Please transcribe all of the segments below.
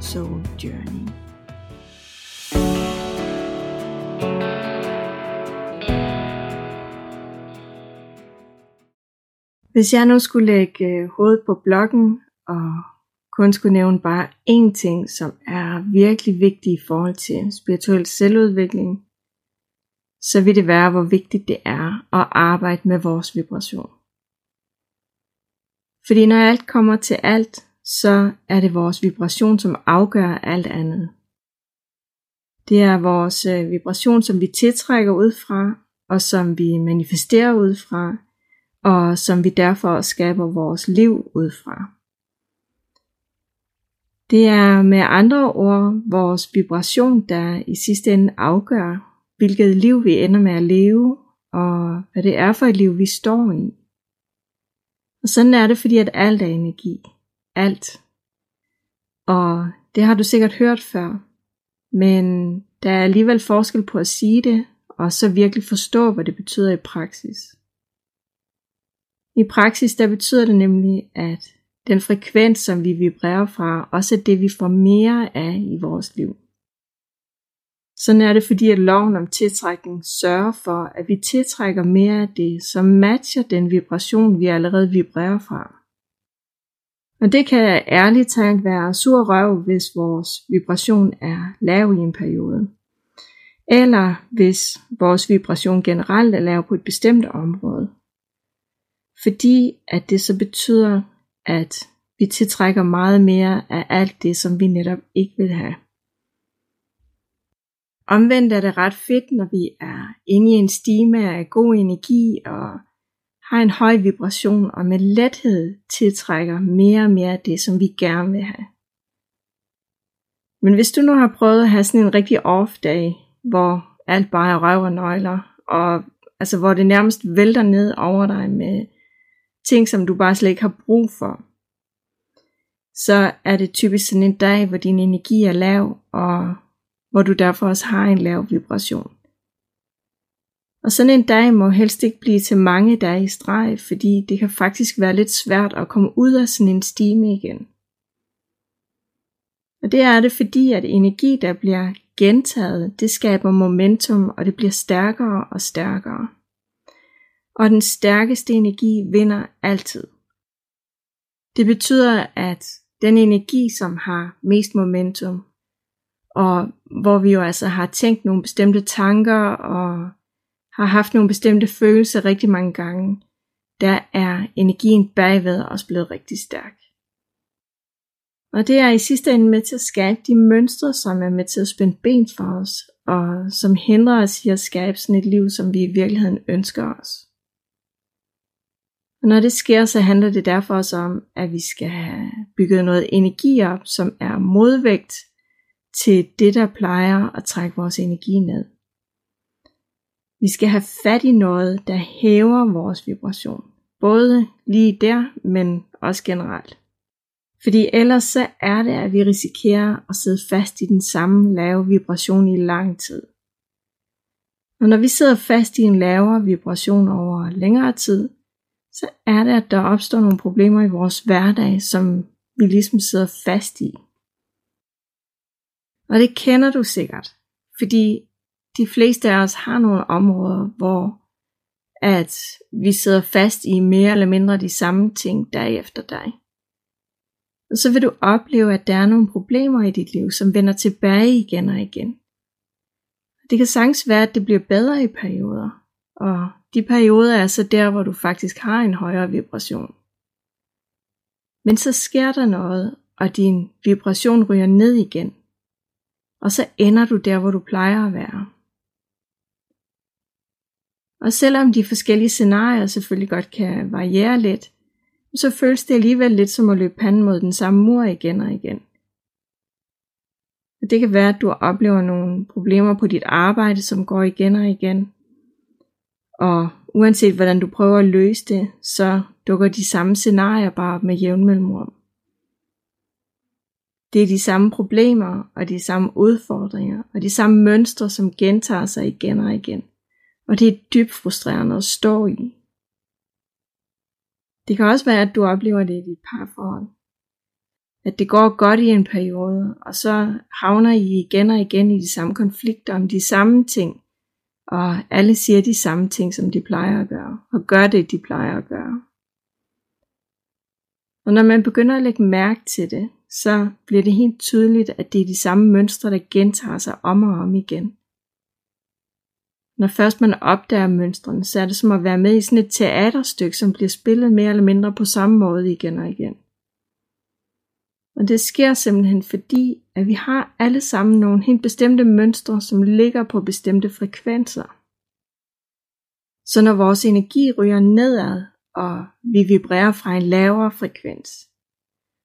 Soul Journey. Hvis jeg nu skulle lægge øh, hovedet på blokken og kun skulle nævne bare én ting, som er virkelig vigtig i forhold til spirituel selvudvikling, så vil det være, hvor vigtigt det er at arbejde med vores vibration. Fordi når alt kommer til alt, så er det vores vibration, som afgør alt andet. Det er vores øh, vibration, som vi tiltrækker ud fra, og som vi manifesterer ud fra, og som vi derfor skaber vores liv ud fra. Det er med andre ord vores vibration, der i sidste ende afgør, hvilket liv vi ender med at leve, og hvad det er for et liv, vi står i. Og sådan er det, fordi at alt er energi. Alt. Og det har du sikkert hørt før. Men der er alligevel forskel på at sige det, og så virkelig forstå, hvad det betyder i praksis. I praksis der betyder det nemlig, at den frekvens, som vi vibrerer fra, også er det, vi får mere af i vores liv. Sådan er det, fordi at loven om tiltrækning sørger for, at vi tiltrækker mere af det, som matcher den vibration, vi allerede vibrerer fra. Og det kan ærligt talt være sur røv, hvis vores vibration er lav i en periode. Eller hvis vores vibration generelt er lav på et bestemt område. Fordi at det så betyder, at vi tiltrækker meget mere af alt det, som vi netop ikke vil have. Omvendt er det ret fedt, når vi er inde i en stime af god energi og har en høj vibration og med lethed tiltrækker mere og mere af det, som vi gerne vil have. Men hvis du nu har prøvet at have sådan en rigtig off-dag, hvor alt bare er røv og nøgler, og altså hvor det nærmest vælter ned over dig med ting, som du bare slet ikke har brug for, så er det typisk sådan en dag, hvor din energi er lav, og hvor du derfor også har en lav vibration. Og sådan en dag må helst ikke blive til mange dage i streg, fordi det kan faktisk være lidt svært at komme ud af sådan en stime igen. Og det er det fordi, at energi, der bliver gentaget, det skaber momentum, og det bliver stærkere og stærkere. Og den stærkeste energi vinder altid. Det betyder, at den energi, som har mest momentum, og hvor vi jo altså har tænkt nogle bestemte tanker og har haft nogle bestemte følelser rigtig mange gange, der er energien bagved også blevet rigtig stærk. Og det er i sidste ende med til at skabe de mønstre, som er med til at spænde ben for os, og som hindrer os i at skabe sådan et liv, som vi i virkeligheden ønsker os. Og når det sker, så handler det derfor også om, at vi skal have bygget noget energi op, som er modvægt til det, der plejer at trække vores energi ned. Vi skal have fat i noget, der hæver vores vibration. Både lige der, men også generelt. Fordi ellers så er det, at vi risikerer at sidde fast i den samme lave vibration i lang tid. Og når vi sidder fast i en lavere vibration over længere tid, så er det, at der opstår nogle problemer i vores hverdag, som vi ligesom sidder fast i. Og det kender du sikkert, fordi de fleste af os har nogle områder, hvor at vi sidder fast i mere eller mindre de samme ting dag efter dag. Og så vil du opleve, at der er nogle problemer i dit liv, som vender tilbage igen og igen. Det kan sagtens være, at det bliver bedre i perioder, og de perioder er så der, hvor du faktisk har en højere vibration. Men så sker der noget, og din vibration ryger ned igen, og så ender du der, hvor du plejer at være. Og selvom de forskellige scenarier selvfølgelig godt kan variere lidt, så føles det alligevel lidt som at løbe panden mod den samme mur igen og igen. Og det kan være, at du oplever nogle problemer på dit arbejde, som går igen og igen. Og uanset hvordan du prøver at løse det, så dukker de samme scenarier bare op med jævn mellemrum. Det er de samme problemer og de samme udfordringer og de samme mønstre, som gentager sig igen og igen. Og det er dybt frustrerende at stå i. Det kan også være, at du oplever det i dit parforhold. At det går godt i en periode, og så havner I igen og igen i de samme konflikter om de samme ting, og alle siger de samme ting, som de plejer at gøre, og gør det, de plejer at gøre. Og når man begynder at lægge mærke til det, så bliver det helt tydeligt, at det er de samme mønstre, der gentager sig om og om igen. Når først man opdager mønstrene, så er det som at være med i sådan et teaterstykke, som bliver spillet mere eller mindre på samme måde igen og igen. Og det sker simpelthen fordi, at vi har alle sammen nogle helt bestemte mønstre, som ligger på bestemte frekvenser. Så når vores energi ryger nedad, og vi vibrerer fra en lavere frekvens,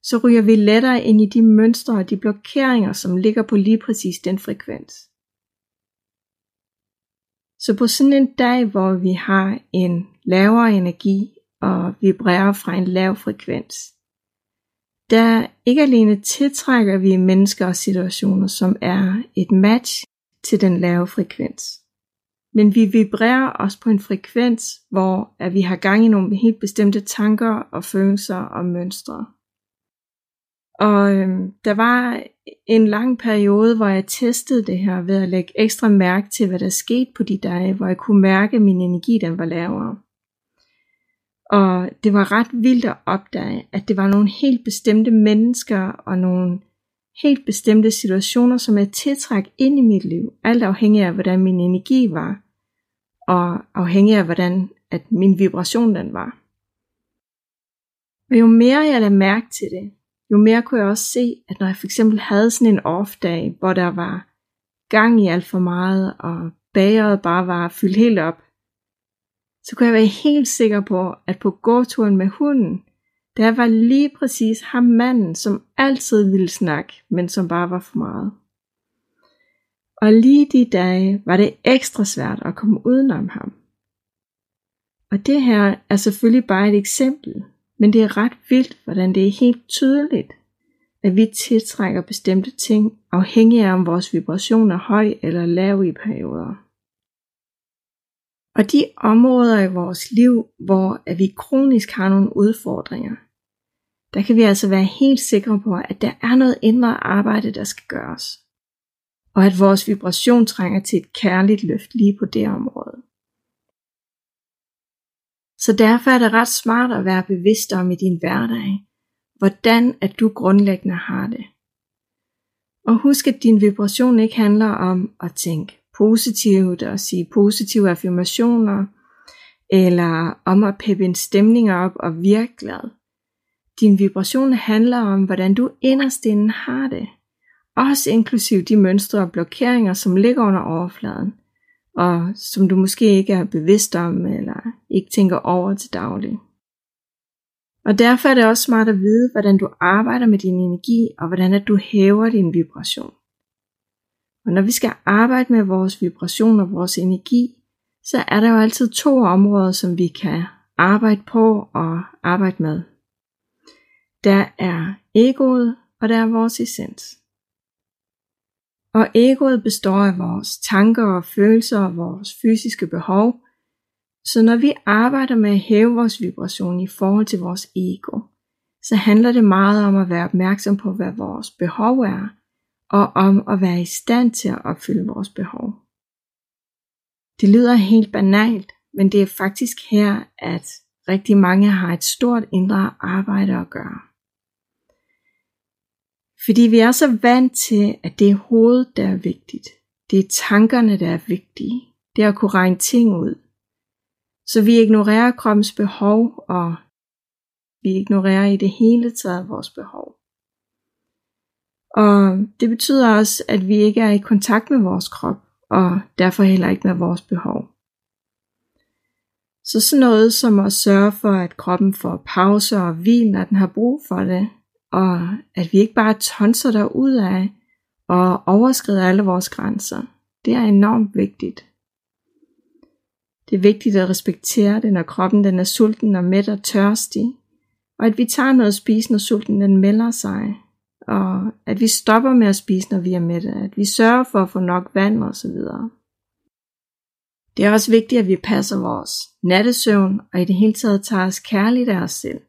så ryger vi lettere ind i de mønstre og de blokeringer, som ligger på lige præcis den frekvens. Så på sådan en dag, hvor vi har en lavere energi og vibrerer fra en lav frekvens, der ikke alene tiltrækker vi mennesker og situationer, som er et match til den lave frekvens, men vi vibrerer også på en frekvens, hvor at vi har gang i nogle helt bestemte tanker og følelser og mønstre. Og øhm, der var en lang periode, hvor jeg testede det her ved at lægge ekstra mærke til, hvad der skete på de dage, hvor jeg kunne mærke, at min energi den var lavere. Og det var ret vildt at opdage, at det var nogle helt bestemte mennesker og nogle helt bestemte situationer, som jeg tiltræk ind i mit liv, alt afhængig af, hvordan min energi var, og afhængig af, hvordan at min vibration den var. Og jo mere jeg lagde mærke til det, jo mere kunne jeg også se, at når jeg for eksempel havde sådan en off-dag, hvor der var gang i alt for meget, og bageret bare var fyldt helt op, så kunne jeg være helt sikker på, at på gåturen med hunden, der var lige præcis ham manden, som altid ville snakke, men som bare var for meget. Og lige de dage var det ekstra svært at komme udenom ham. Og det her er selvfølgelig bare et eksempel, men det er ret vildt, hvordan det er helt tydeligt, at vi tiltrækker bestemte ting, afhængig af om vores vibration er høj eller lav i perioder. Og de områder i vores liv, hvor at vi kronisk har nogle udfordringer, der kan vi altså være helt sikre på, at der er noget indre arbejde, der skal gøres. Og at vores vibration trænger til et kærligt løft lige på det område. Så derfor er det ret smart at være bevidst om i din hverdag, hvordan at du grundlæggende har det. Og husk, at din vibration ikke handler om at tænke positivt og sige positive affirmationer, eller om at peppe en stemning op og virke glad. Din vibration handler om, hvordan du inderst inden har det. Også inklusiv de mønstre og blokeringer, som ligger under overfladen, og som du måske ikke er bevidst om, eller ikke tænker over til daglig. Og derfor er det også smart at vide, hvordan du arbejder med din energi, og hvordan at du hæver din vibration. Og når vi skal arbejde med vores vibration og vores energi, så er der jo altid to områder, som vi kan arbejde på og arbejde med. Der er egoet, og der er vores essens. Og egoet består af vores tanker og følelser og vores fysiske behov. Så når vi arbejder med at hæve vores vibration i forhold til vores ego, så handler det meget om at være opmærksom på, hvad vores behov er, og om at være i stand til at opfylde vores behov. Det lyder helt banalt, men det er faktisk her, at rigtig mange har et stort indre arbejde at gøre. Fordi vi er så vant til, at det er hovedet, der er vigtigt. Det er tankerne, der er vigtige. Det er at kunne regne ting ud. Så vi ignorerer kroppens behov, og vi ignorerer i det hele taget vores behov. Og det betyder også, at vi ikke er i kontakt med vores krop, og derfor heller ikke med vores behov. Så sådan noget som at sørge for, at kroppen får pauser og hvil, når den har brug for det, og at vi ikke bare tonser der ud af og overskrider alle vores grænser. Det er enormt vigtigt. Det er vigtigt at respektere det, når kroppen den er sulten og mæt og tørstig, og at vi tager noget at spise, når sulten den melder sig, og at vi stopper med at spise, når vi er mætte, at vi sørger for at få nok vand og så videre. Det er også vigtigt, at vi passer vores nattesøvn, og i det hele taget tager os kærligt af os selv.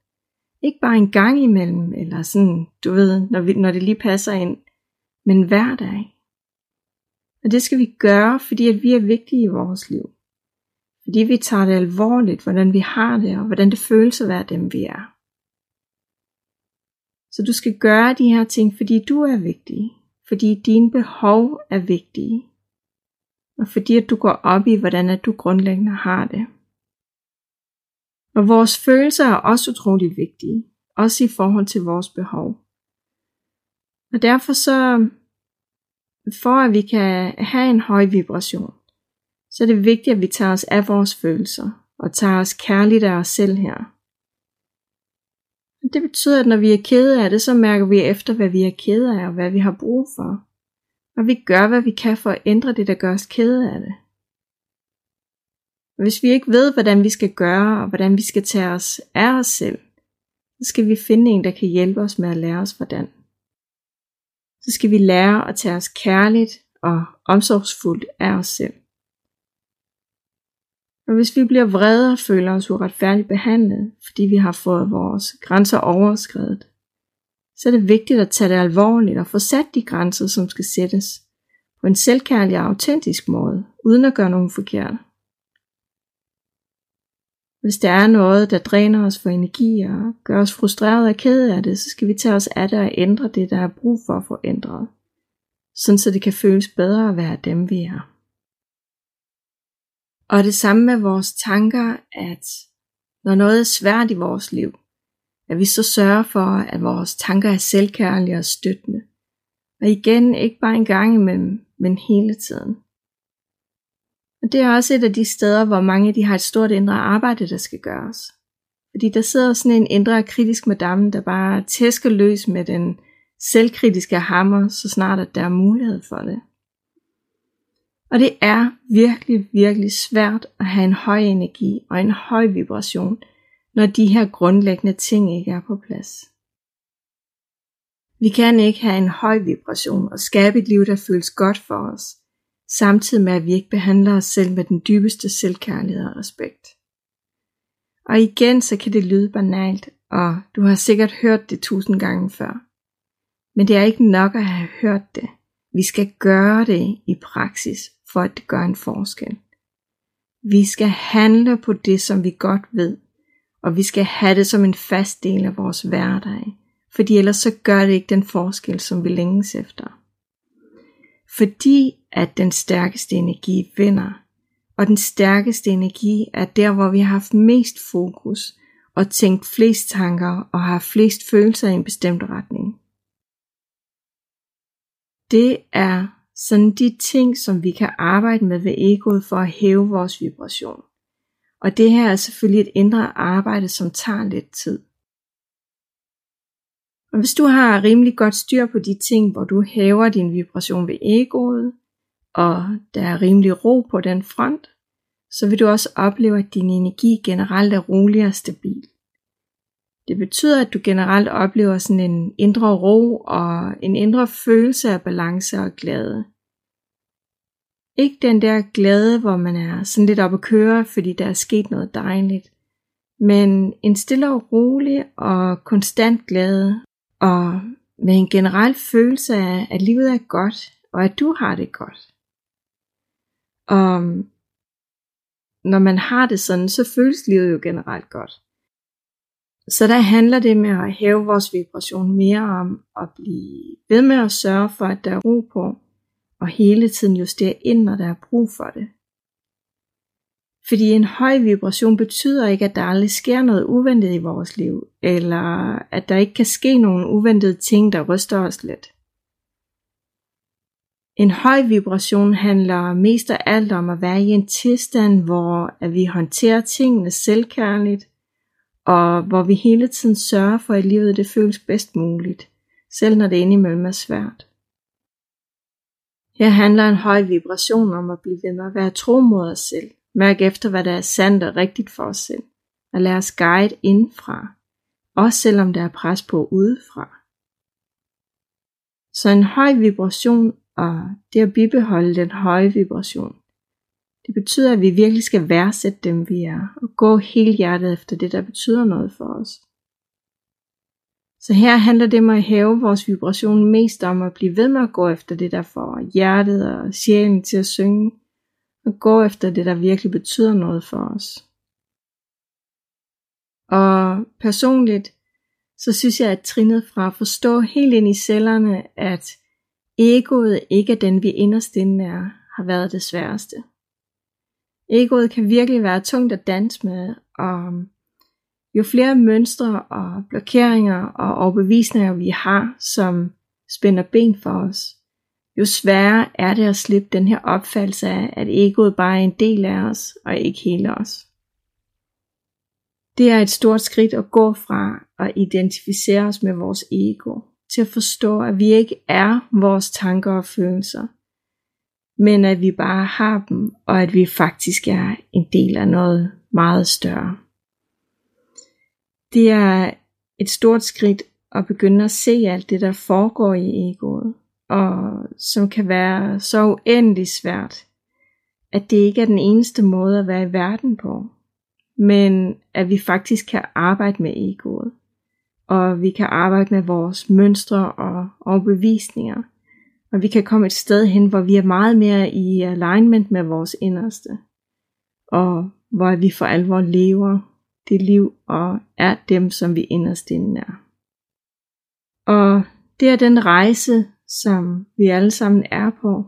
Ikke bare en gang imellem, eller sådan, du ved, når, vi, når det lige passer ind, men hver dag. Og det skal vi gøre, fordi at vi er vigtige i vores liv. Fordi vi tager det alvorligt, hvordan vi har det, og hvordan det føles at være dem, vi er. Så du skal gøre de her ting, fordi du er vigtig. Fordi dine behov er vigtige. Og fordi at du går op i, hvordan at du grundlæggende har det. Og vores følelser er også utrolig vigtige. Også i forhold til vores behov. Og derfor så, for at vi kan have en høj vibration, så er det vigtigt, at vi tager os af vores følelser, og tager os kærligt af os selv her. Det betyder, at når vi er kede af det, så mærker vi efter, hvad vi er kede af, og hvad vi har brug for. Og vi gør, hvad vi kan for at ændre det, der gør os kede af det. Hvis vi ikke ved, hvordan vi skal gøre, og hvordan vi skal tage os af os selv, så skal vi finde en, der kan hjælpe os med at lære os, hvordan. Så skal vi lære at tage os kærligt og omsorgsfuldt af os selv. Og hvis vi bliver vrede og føler os uretfærdigt behandlet, fordi vi har fået vores grænser overskrevet, så er det vigtigt at tage det alvorligt og få sat de grænser, som skal sættes, på en selvkærlig og autentisk måde, uden at gøre nogen forkert. Hvis der er noget, der dræner os for energi og gør os frustreret og kede af det, så skal vi tage os af det og ændre det, der er brug for at få ændret. Sådan så det kan føles bedre at være dem, vi er. Og det samme med vores tanker, at når noget er svært i vores liv, at vi så sørger for, at vores tanker er selvkærlige og støttende. Og igen, ikke bare en gang imellem, men hele tiden. Det er også et af de steder, hvor mange de har et stort indre arbejde, der skal gøres. Fordi der sidder sådan en indre kritisk madame, der bare tæsker løs med den selvkritiske hammer, så snart at der er mulighed for det. Og det er virkelig, virkelig svært at have en høj energi og en høj vibration, når de her grundlæggende ting ikke er på plads. Vi kan ikke have en høj vibration og skabe et liv, der føles godt for os, samtidig med at vi ikke behandler os selv med den dybeste selvkærlighed og respekt. Og igen så kan det lyde banalt, og du har sikkert hørt det tusind gange før. Men det er ikke nok at have hørt det. Vi skal gøre det i praksis, for at det gør en forskel. Vi skal handle på det, som vi godt ved, og vi skal have det som en fast del af vores hverdag, fordi ellers så gør det ikke den forskel, som vi længes efter. Fordi at den stærkeste energi vinder, og den stærkeste energi er der, hvor vi har haft mest fokus og tænkt flest tanker og har flest følelser i en bestemt retning. Det er sådan de ting, som vi kan arbejde med ved egoet for at hæve vores vibration. Og det her er selvfølgelig et indre arbejde, som tager lidt tid. Og hvis du har rimelig godt styr på de ting, hvor du hæver din vibration ved egoet, og der er rimelig ro på den front, så vil du også opleve, at din energi generelt er rolig og stabil. Det betyder, at du generelt oplever sådan en indre ro og en indre følelse af balance og glæde. Ikke den der glæde, hvor man er sådan lidt op at køre, fordi der er sket noget dejligt, men en stille og rolig og konstant glæde, og med en generel følelse af, at livet er godt, og at du har det godt. Og når man har det sådan, så føles livet jo generelt godt. Så der handler det med at hæve vores vibration mere om at blive ved med at sørge for, at der er ro på, og hele tiden justere ind, når der er brug for det. Fordi en høj vibration betyder ikke, at der aldrig sker noget uventet i vores liv, eller at der ikke kan ske nogle uventede ting, der ryster os lidt. En høj vibration handler mest af alt om at være i en tilstand, hvor at vi håndterer tingene selvkærligt, og hvor vi hele tiden sørger for, at livet det føles bedst muligt, selv når det indimellem er svært. Her handler en høj vibration om at blive ved med at være tro mod os selv. Mærk efter, hvad der er sandt og rigtigt for os selv. Og lad os guide indfra. Også selvom der er pres på udefra. Så en høj vibration og det at bibeholde den høje vibration, det betyder, at vi virkelig skal værdsætte dem, vi er, og gå helt hjertet efter det, der betyder noget for os. Så her handler det om at hæve vores vibration mest om at blive ved med at gå efter det, der får hjertet og sjælen til at synge, og gå efter det, der virkelig betyder noget for os. Og personligt, så synes jeg, at trinet fra at forstå helt ind i cellerne, at egoet ikke er den, vi inderst inde er, har været det sværeste. Egoet kan virkelig være tungt at danse med, og jo flere mønstre og blokeringer og overbevisninger vi har, som spænder ben for os, jo sværere er det at slippe den her opfattelse af, at egoet bare er en del af os, og ikke hele os. Det er et stort skridt at gå fra at identificere os med vores ego, til at forstå, at vi ikke er vores tanker og følelser, men at vi bare har dem, og at vi faktisk er en del af noget meget større. Det er et stort skridt at begynde at se alt det, der foregår i egoet, og som kan være så uendelig svært, at det ikke er den eneste måde at være i verden på, men at vi faktisk kan arbejde med egoet, og vi kan arbejde med vores mønstre og overbevisninger, og vi kan komme et sted hen, hvor vi er meget mere i alignment med vores inderste, og hvor vi for alvor lever det liv og er dem, som vi inderst inde er. Og det er den rejse, som vi alle sammen er på.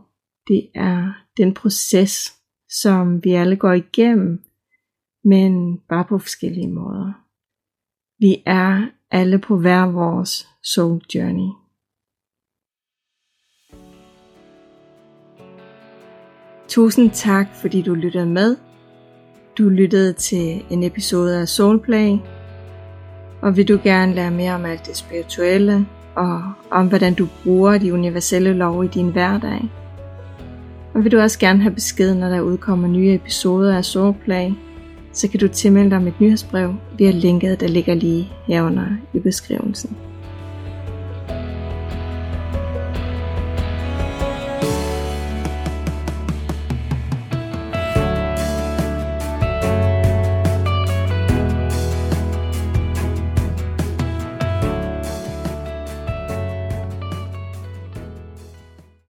Det er den proces, som vi alle går igennem, men bare på forskellige måder. Vi er alle på hver vores soul journey. Tusind tak, fordi du lyttede med. Du lyttede til en episode af Soulplay, og vil du gerne lære mere om alt det spirituelle, og om hvordan du bruger de universelle love i din hverdag. Og vil du også gerne have besked, når der udkommer nye episoder af Soulplay, så kan du tilmelde dig mit nyhedsbrev via linket, der ligger lige herunder i beskrivelsen.